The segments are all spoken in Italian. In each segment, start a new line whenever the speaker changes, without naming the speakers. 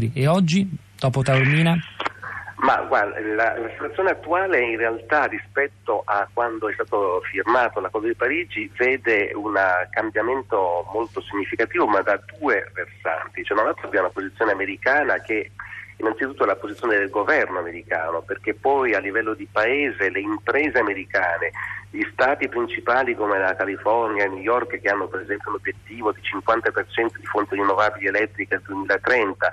E oggi, dopo Taormina?
Ma guarda, la, la, situazione attuale in realtà rispetto a quando è stato firmato l'accordo di Parigi vede un cambiamento molto significativo ma da due versanti. Cioè, da un lato abbiamo la posizione americana che innanzitutto la posizione del governo americano, perché poi a livello di paese le imprese americane, gli stati principali come la California e New York che hanno per esempio l'obiettivo di 50% di fonti rinnovabili elettriche nel 2030,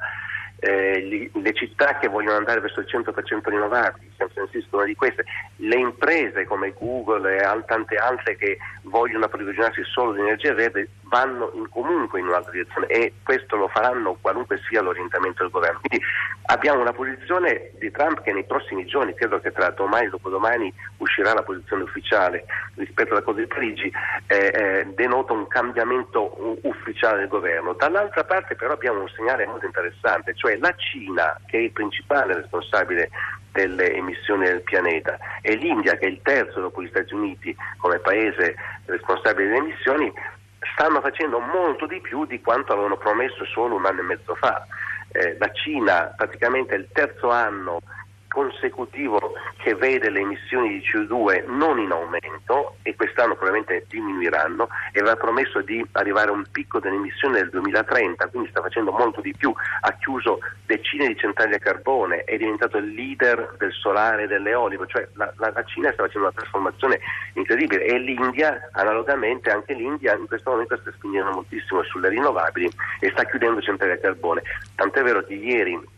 eh, le città che vogliono andare verso il 100% rinnovabili, San Francisco è una di queste, le imprese come Google e tante altre che vogliono approvvigionarsi solo di energia verde vanno in, comunque in un'altra direzione e questo lo faranno qualunque sia l'orientamento del governo. Quindi abbiamo una posizione di Trump che nei prossimi giorni, credo che tra domani e dopodomani uscirà la posizione ufficiale rispetto alla cosa di Parigi, eh, eh, denota un cambiamento ufficiale del governo. Dall'altra parte però abbiamo un segnale molto interessante, cioè la Cina che è il principale responsabile delle emissioni del pianeta e l'India che è il terzo dopo gli Stati Uniti come paese responsabile delle emissioni stanno facendo molto di più di quanto avevano promesso solo un anno e mezzo fa. Eh, la Cina praticamente è il terzo anno consecutivo che vede le emissioni di CO2 non in aumento e quest'anno probabilmente diminuiranno e aveva promesso di arrivare a un picco delle emissioni nel 2030, quindi sta facendo molto di più, ha chiuso decine di centrali a carbone, è diventato il leader del solare e dell'eolico, cioè la, la, la Cina sta facendo una trasformazione incredibile e l'India, analogamente anche l'India in questo momento sta spingendo moltissimo sulle rinnovabili e sta chiudendo centrali a carbone, tant'è vero che ieri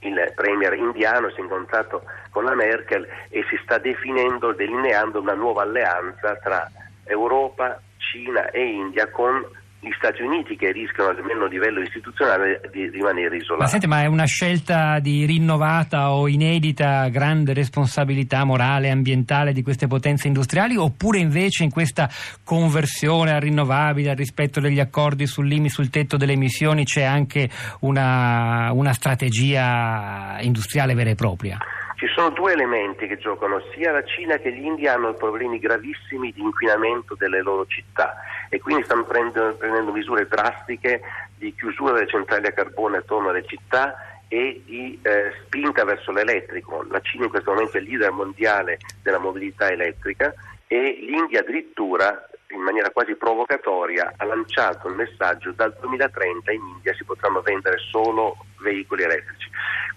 il premier indiano si è incontrato con la Merkel e si sta definendo, delineando una nuova alleanza tra Europa, Cina e India con gli Stati Uniti che rischiano almeno a livello istituzionale di rimanere isolati.
Ma, senti, ma è una scelta di rinnovata o inedita grande responsabilità morale e ambientale di queste potenze industriali oppure invece in questa conversione a rinnovabile, al rispetto degli accordi sul limite, sul tetto delle emissioni c'è anche una, una strategia industriale vera e propria?
Ci sono due elementi che giocano, sia la Cina che l'India hanno problemi gravissimi di inquinamento delle loro città e quindi stanno prendendo, prendendo misure drastiche di chiusura delle centrali a carbone attorno alle città e di eh, spinta verso l'elettrico. La Cina in questo momento è leader mondiale della mobilità elettrica e l'India addirittura in maniera quasi provocatoria ha lanciato il messaggio dal 2030 in India si potranno vendere solo veicoli elettrici.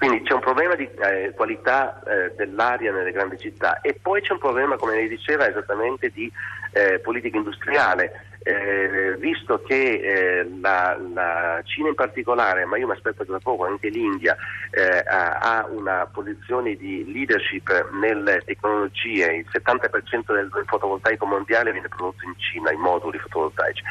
Quindi c'è un problema di eh, qualità eh, dell'aria nelle grandi città e poi c'è un problema, come lei diceva, esattamente di eh, politica industriale eh, visto che eh, la, la, Cina in particolare, ma io mi aspetto tra poco anche l'India eh, ha una posizione di leadership nelle tecnologie, il 70% del fotovoltaico mondiale viene prodotto in Cina, i moduli fotovoltaici,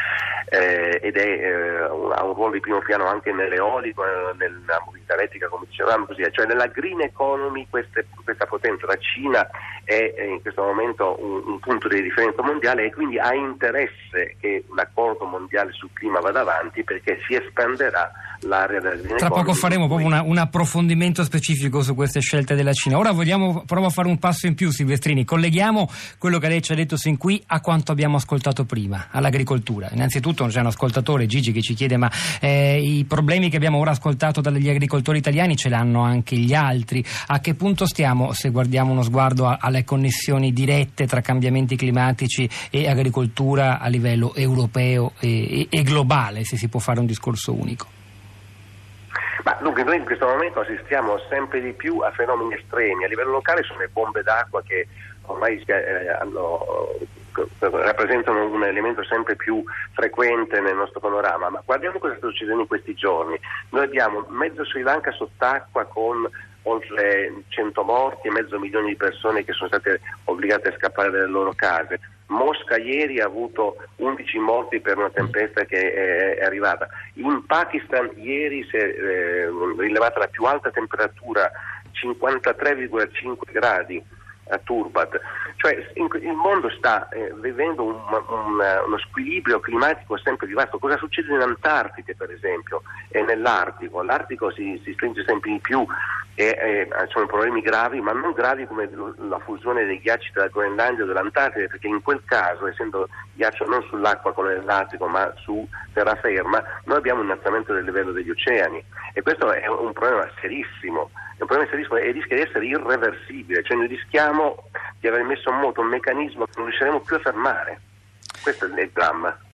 eh, ed è, eh, ha un ruolo di primo piano anche nell'eolico, nella mobilità elettrica, come dicevamo, così. cioè nella green economy queste, questa potenza, la Cina è in questo momento un, un punto di riferimento mondiale e quindi ha interesse che l'accordo mondiale sul clima vada avanti perché si espanderà l'area del
Tra poco faremo proprio una, un approfondimento specifico su queste scelte della Cina. Ora vogliamo, provo a fare un passo in più, Silvestrini. Colleghiamo quello che lei ci ha detto sin qui a quanto abbiamo ascoltato prima, all'agricoltura. Innanzitutto c'è un ascoltatore, Gigi, che ci chiede ma eh, i problemi che abbiamo ora ascoltato dagli agricoltori italiani ce l'hanno anche gli altri. A che punto stiamo, se guardiamo uno sguardo a, alle connessioni dirette tra cambiamenti climatici e agricoltura a livello europeo e, e, globale, se si può fare un discorso unico?
Ma dunque noi in questo momento assistiamo sempre di più a fenomeni estremi. A livello locale sono le bombe d'acqua che ormai eh, hanno, rappresentano un elemento sempre più frequente nel nostro panorama. Ma guardiamo cosa sta succedendo in questi giorni. Noi abbiamo mezzo Sri Lanka sott'acqua con oltre 100 morti e mezzo milione di persone che sono state obbligate a scappare dalle loro case Mosca ieri ha avuto 11 morti per una tempesta che è, arrivata. In Pakistan ieri si è eh, rilevata la più alta temperatura, 53,5 gradi Turbat. Cioè il mondo sta eh, vivendo un, un, uno squilibrio climatico sempre più vasto. Cosa succede in Antartide per esempio e nell'Artico? L'Artico si, si stringe sempre di più e eh, sono problemi gravi, ma non gravi come la fusione dei ghiacci della Groenlandia o dell'Antartide, perché in quel caso, essendo ghiaccio non sull'acqua come nell'Artico, ma su terraferma, noi abbiamo un innalzamento del livello degli oceani e questo è un problema serissimo, è un problema serissimo e rischia di essere irreversibile, cioè noi rischiamo di aver messo in moto un meccanismo che non riusciremo più a fermare. Questo è il dramma.